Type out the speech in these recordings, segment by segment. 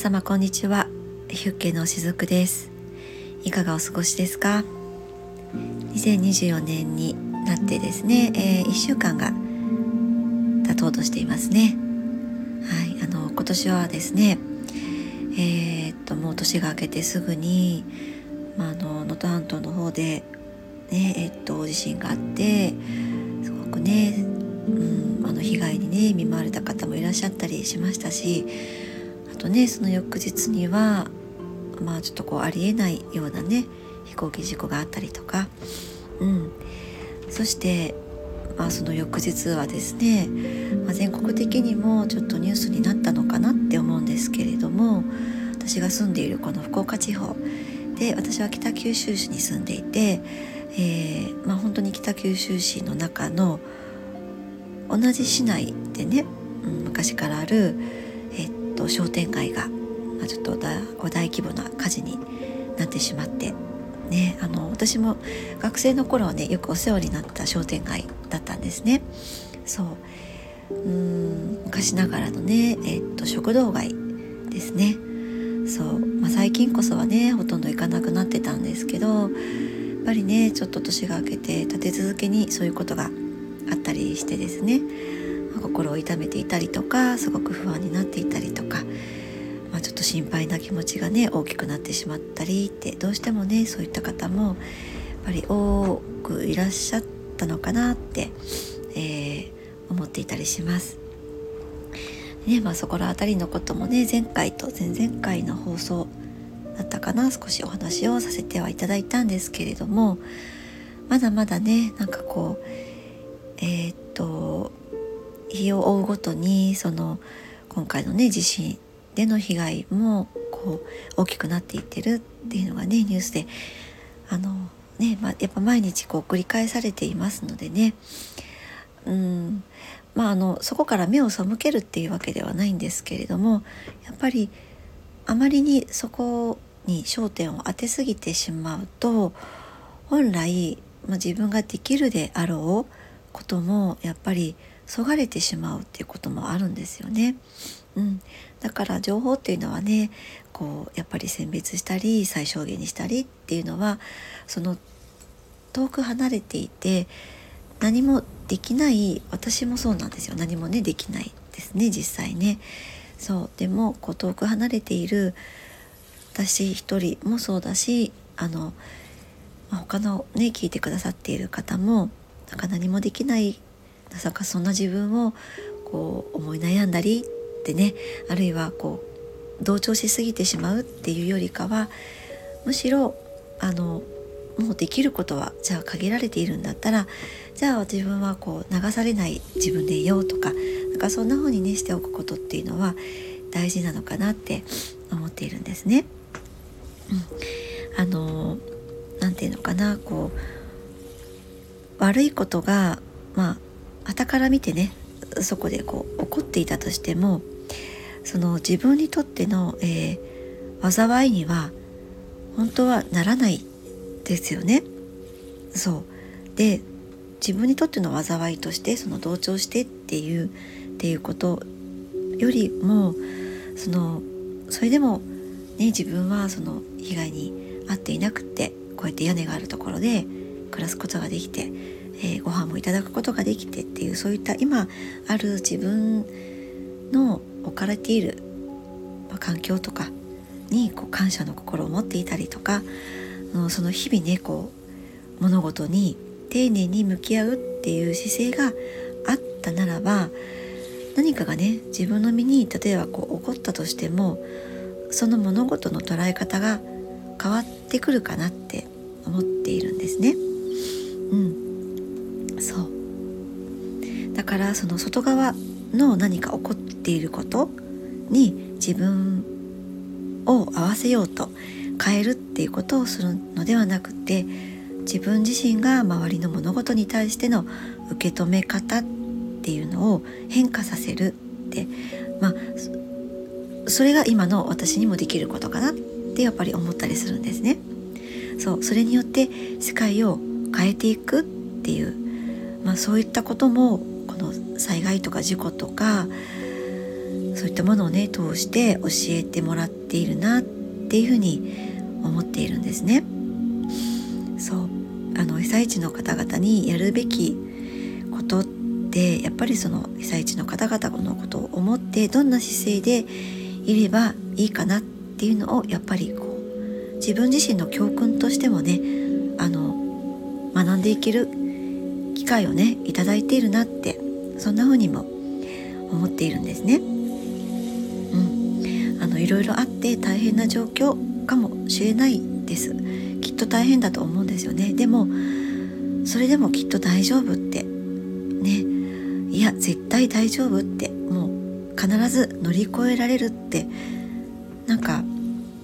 様こんにちは。ヒュッケのしずくです。いかがお過ごしですか？2024年になってですね、えー、1週間が経とうとしていますね。はいあの今年はですねえー、っともう年が明けてすぐにまあ、あの能登半島の方でねえっと地震があってすごくね、うん、あの被害にね見舞われた方もいらっしゃったりしましたしとねその翌日にはまあちょっとこうありえないようなね飛行機事故があったりとか、うん、そしてまあ、その翌日はですね、まあ、全国的にもちょっとニュースになったのかなって思うんですけれども私が住んでいるこの福岡地方で私は北九州市に住んでいて、えー、まあ、本当に北九州市の中の同じ市内でね、うん、昔からある、と、商店街が、ま、ちょっと大規模な火事になってしまってね、あの私も学生の頃はねよくお世話になった商店街だったんですね。そううん昔ながらのね、えっと、食堂街ですね。そう、まあ、最近こそはねほとんど行かなくなってたんですけどやっぱりねちょっと年が明けて立て続けにそういうことがあったりしてですね、心を痛めていたりとかすごく不安になっていたりとか、まあ、ちょっと心配な気持ちがね大きくなってしまったりってどうしてもねそういった方もやっぱり多くいらっしゃったのかなって、えー、思っていたりします。ねまあ、そこら辺りのこともね前回と前々回の放送だったかな少しお話をさせてはいただいたんですけれどもまだまだねなんかこうえー、っと日を追うごとにその今回のね地震での被害もこう大きくなっていってるっていうのがねニュースであのね、まあ、やっぱ毎日こう繰り返されていますのでね。うん。まああのそこから目を背けるっていうわけではないんですけれどもやっぱりあまりにそこに焦点を当てすぎてしまうと本来、まあ、自分ができるであろうこともやっぱりそがれてしまうっていうこともあるんですよね。うん、だから情報っていうのはねこうやっぱり選別したり最小限にしたりっていうのはその遠く離れていて何もできない私もそうなんですよ何もねできないですね実際ね。そうでもこう遠く離れている私一人もそうだしあの他のね聞いてくださっている方もなんか何もできないまさかそんな自分をこう思い悩んだりってねあるいはこう同調しすぎてしまうっていうよりかはむしろあのもうできることはじゃあ限られているんだったらじゃあ自分はこう流されない自分でいようとかなんかそんな風にねしておくことっていうのは大事なのかなって思っているんですね。うん、あの何て言うのかなこう悪いことがまあ傍から見てねそこでこう怒っていたとしてもその自分にとっての、えー、災いには本当はならないですよね。そうで自分にとっての災いとしてその同調してっていうっていうことよりもそのそれでも、ね、自分はその被害に遭っていなくってこうやって屋根があるところで暮らすことができてえー、ご飯もいただくことができてっていうそういった今ある自分の置かれている、まあ、環境とかにこう感謝の心を持っていたりとかその日々ねこう物事に丁寧に向き合うっていう姿勢があったならば何かがね自分の身に例えばこう起こったとしてもその物事の捉え方が変わってくるかなって思っているんですね。うん、そうだからその外側の何か起こっていることに自分を合わせようと変えるっていうことをするのではなくて自分自身が周りの物事に対しての受け止め方っていうのを変化させるってまあそれが今の私にもできることかなってやっぱり思ったりするんですね。そうそれによって世界を変えていくっていうまあ、そういったこともこの災害とか事故とかそういったものをね通して教えてもらっているなっていうふうに思っているんですね。そうあの被災地の方々にやるべきことってやっぱりその被災地の方々のことを思ってどんな姿勢でいればいいかなっていうのをやっぱりこう自分自身の教訓としてもねあの学んでいける会をねいただいているなってそんな風にも思っているんですね。うん、あのいろいろあって大変な状況かもしれないです。きっと大変だと思うんですよね。でもそれでもきっと大丈夫って。ね。いや絶対大丈夫って。もう必ず乗り越えられるって。なんか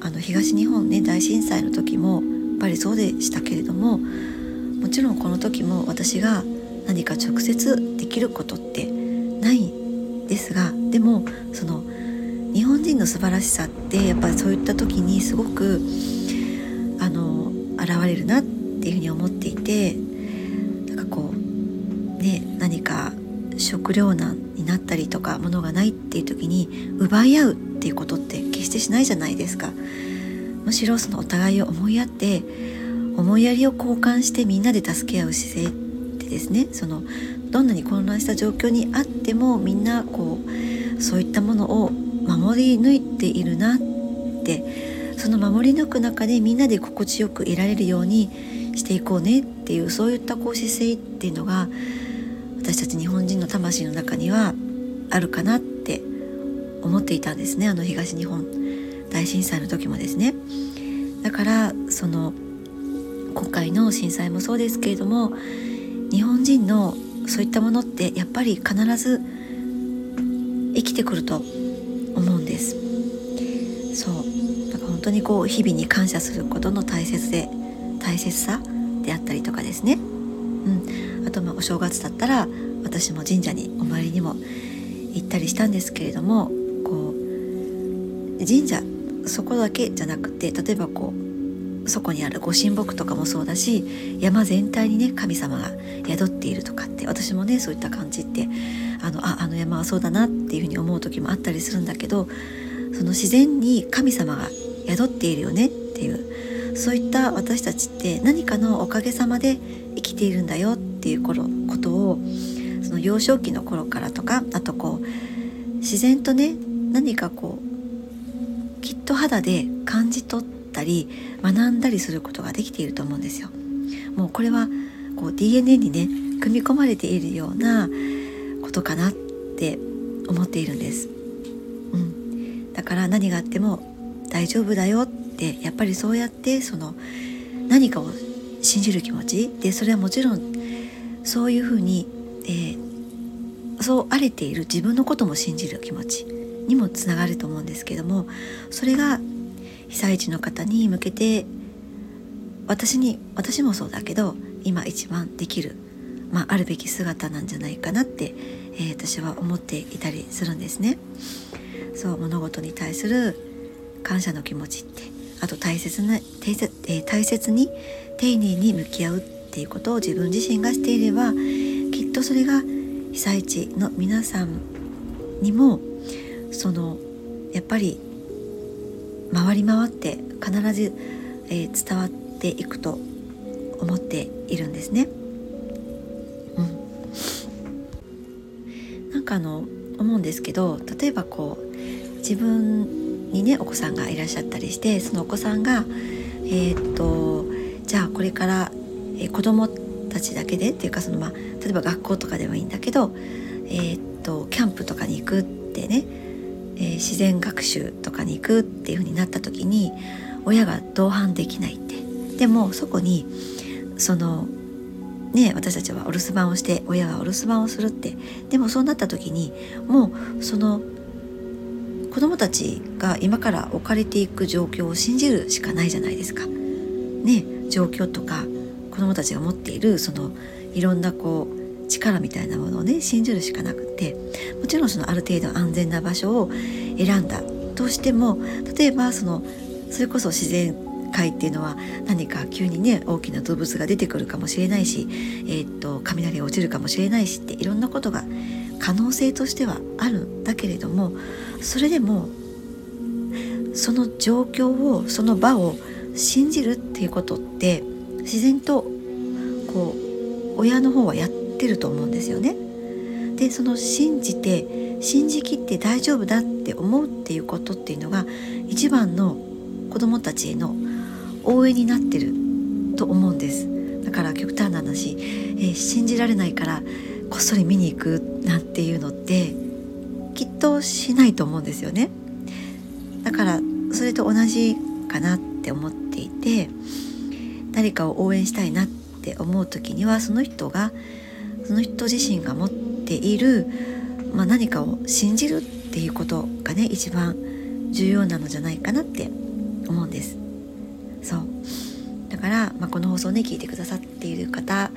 あの東日本ね大震災の時もやっぱりそうでしたけれどももちろんこの時も私が何か直接できることってないんですがでもその日本人の素晴らしさってやっぱりそういった時にすごくあの現れるなっていうふうに思っていてなんかこうね何か食糧難になったりとか物がないっていう時に奪い合うっていうことって決してしないじゃないですか。むしろそのお互いを思いやって思いやりを交換してみんなで助け合う姿勢ってですねそのどんなに混乱した状況にあってもみんなこうそういったものを守り抜いているなってその守り抜く中でみんなで心地よくいられるようにしていこうねっていうそういったこう姿勢っていうのが私たち日本人の魂の中にはあるかなって思っていたんですねあの東日本大震災の時もですね。だからその今回の震災もそうですけれども日本人のそういったものってやっぱり必ず生きてくると思うんです。そう。だから本当にこう日々に感謝することの大切で大切さであったりとかですね。うん。あとまあお正月だったら私も神社にお参りにも行ったりしたんですけれどもこう神社そこだけじゃなくて例えばこうそこにあるご神木とかもそうだし山全体にね神様が宿っているとかって私もねそういった感じってあのああの山はそうだなっていうふうに思う時もあったりするんだけどその自然に神様が宿っているよねっていうそういった私たちって何かのおかげさまで生きているんだよっていうことをその幼少期の頃からとかあとこう自然とね何かこうきっと肌で感じ取ってったり学んだりすることができていると思うんですよ。もうこれはこう DNA にね組み込まれているようなことかなって思っているんです。うん、だから何があっても大丈夫だよってやっぱりそうやってその何かを信じる気持ちでそれはもちろんそういうふうに、えー、そうあれている自分のことも信じる気持ちにもつながると思うんですけどもそれが被災地の方に向けて私に私もそうだけど今一番できる、まあ、あるべき姿なんじゃないかなって、えー、私は思っていたりするんですね。そう物事に対する感謝の気持ちってあと大切な大切,、えー、大切に丁寧に向き合うっていうことを自分自身がしていればきっとそれが被災地の皆さんにもそのやっぱり回り回って必ず、えー、伝わっていくと思っているんですね。うん、なんかあの思うんですけど例えばこう自分にねお子さんがいらっしゃったりしてそのお子さんがえー、っとじゃあこれから、えー、子供たちだけでっていうかそのまあ例えば学校とかでもいいんだけどえー、っとキャンプとかに行くってねえー、自然学習とかに行くっていう風になった時に親が同伴できないってでもそこにそのね私たちはお留守番をして親はお留守番をするってでもそうなった時にもうその子供たちが今から置かれていく状況を信じるしかないじゃないですか。ね状況とか子供たちが持っているそのいろんなこう力みたいなものをね信じるしかなくてもちろんそのある程度安全な場所を選んだとしても例えばそのそれこそ自然界っていうのは何か急にね大きな動物が出てくるかもしれないし、えー、っと雷が落ちるかもしれないしっていろんなことが可能性としてはあるんだけれどもそれでもその状況をその場を信じるっていうことって自然とこう親の方はやっててると思うんですよね。でその信じて信じきって大丈夫だって思うっていうことっていうのが一番の子どもたちへの応援になってると思うんですだから極端な話、えー、信じられないからこっそり見に行くなんていうのってきっとしないと思うんですよねだからそれと同じかなって思っていて誰かを応援したいなって思う時にはその人がその人自身が持っている、まあ、何かを信じるっていうことがね一番重要なのじゃないかなって思うんです。そうだから、まあ、この放送ね聞いてくださっている方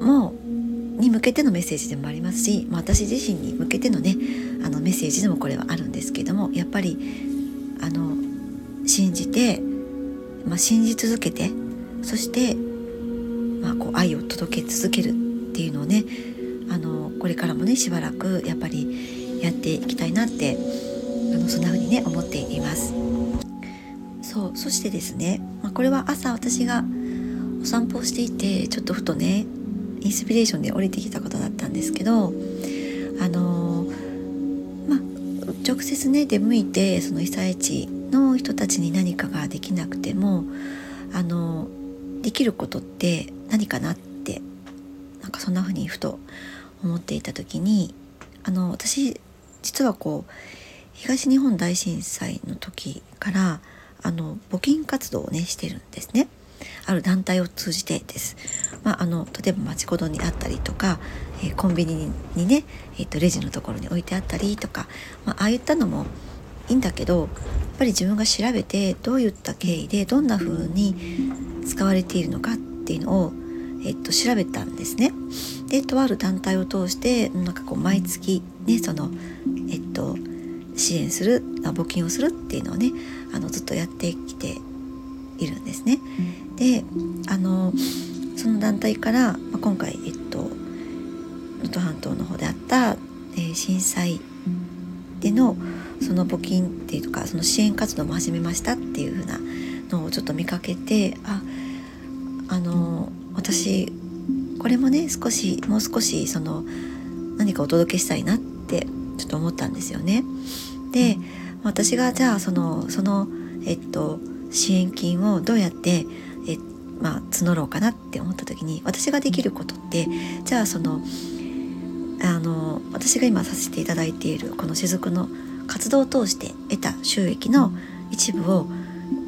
もに向けてのメッセージでもありますし、まあ、私自身に向けてのねあのメッセージでもこれはあるんですけどもやっぱりあの信じて、まあ、信じ続けてそして、まあ、こう愛を届け続けるっていうのをねあのこれからもねしばらくやっぱりやっていきたいなってあのそんな風にね思っています。そうそしてですね、まあ、これは朝私がお散歩をしていてちょっとふとねインスピレーションで降りてきたことだったんですけどあのまあ直接ね出向いてその被災地の人たちに何かができなくてもあのできることって何かなってなんかそんな風にふと思っていた時にあの私実はこう東日本大震災の時からあの募金活動をねしてるんですね。ある団体を通じてです。まあ、あの例えば町子堂にあったりとか、えー、コンビニにね、えーと、レジのところに置いてあったりとか、まあ、ああいったのもいいんだけどやっぱり自分が調べてどういった経緯でどんな風に使われているのかっていうのを、えーと、調べたんですね。でとある団体を通してなんかこう毎月ねそのえっと支援する募金をするっていうのをねあのずっとやってきているんですね。であのその団体から、まあ、今回、えっと、能登半島の方であった、えー、震災でのその募金っていうかその支援活動も始めましたっていう風なのをちょっと見かけてああの私これもね少しもう少しその何かお届けしたいなってちょっと思ったんですよね。で私がじゃあそのその、えっと、支援金をどうやってえ、まあ、募ろうかなって思った時に私ができることってじゃあそのあの私が今させていただいているこの雫の活動を通して得た収益の一部を、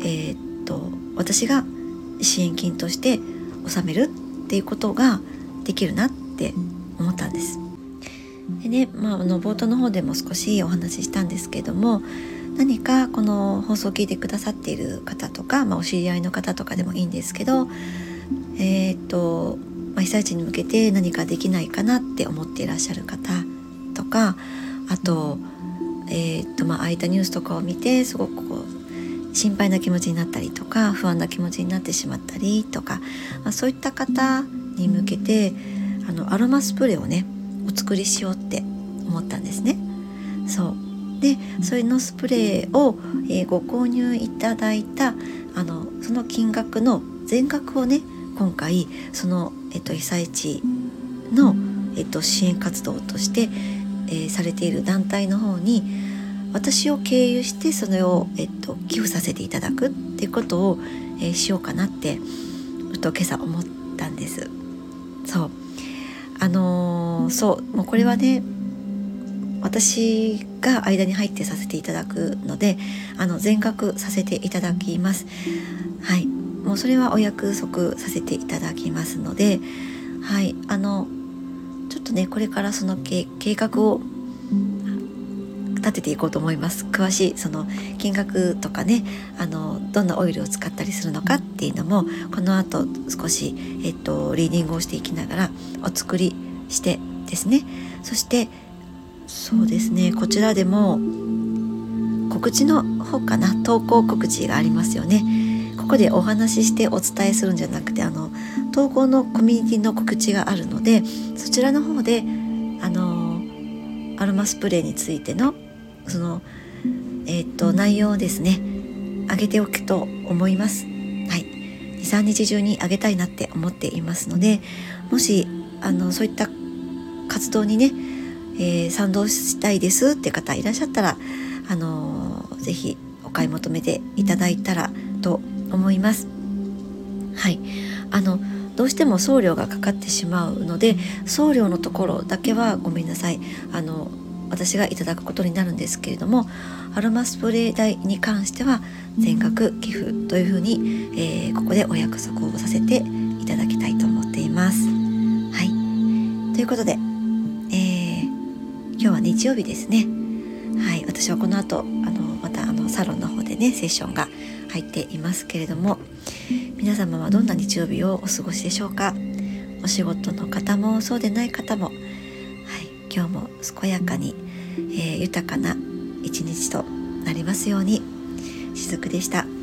えー、っと私が支援金として納めるっていうことができるなって思ったんです。でね、まあ、あの冒頭の方でも少しお話ししたんですけども何かこの放送を聞いてくださっている方とか、まあ、お知り合いの方とかでもいいんですけどえっ、と、まあ、被災地に向けて何かできないかなって思っていらっしゃる方とかあと,、えーとまあ、ああいったニュースとかを見てすごく心配な気持ちになったりとか不安な気持ちになってしまったりとか、まあ、そういった方に向けてあのアロマスプレーをねお作りしようって思ったんですね。そうでそれのスプレーを、えー、ご購入いただいたあのその金額の全額をね今回その、えっと、被災地の、えっと、支援活動として、えー、されている団体の方に私を経由してそれを、えっと、寄付させていただくっていうことを、えー、しようかなってと今朝思ったんです。そう。あのー、そう。もうこれはね私が間に入ってさせていただくのであの全額させていただきます。はい。もうそれはお約束させていただきますのではい。あのちょっとねこれからその計画を立てていこうと思います。詳しいその金額とかねあのどんなオイルを使ったりするのかっていうのもこの後少し、えっと、リーディングをしていきながらお作りしてですね。そしてそうですねこちらでも告知の方かな。投稿告知がありますよね。ここでお話ししてお伝えするんじゃなくてあの投稿のコミュニティの告知があるのでそちらの方であのアロマスプレーについてのその、えー、っと内容をですね上げておくと思います。はい、23日中にあげたいなって思っていますのでもしあのそういった活動にね、えー、賛同したいですって方いらっしゃったらあのー、ぜひお買い求めていただいたらと思います。はいあのどうしても送料がかかってしまうので送料のところだけはごめんなさいあの私がいただくことになるんですけれどもアロマスプレー代に関しては全額寄付というふうに、えー、ここでお約束をさせていただきたいと思っています。はいということで、えー、今日は日曜日ですね。はい私はこの後あのまたあのサロンの方でねセッションが入っていますけれども皆様はどんな日曜日をお過ごしでしょうか？お仕事の方もそうでない方も、はい、今日も健やかに、えー、豊かな一日となりますようにしずくでした。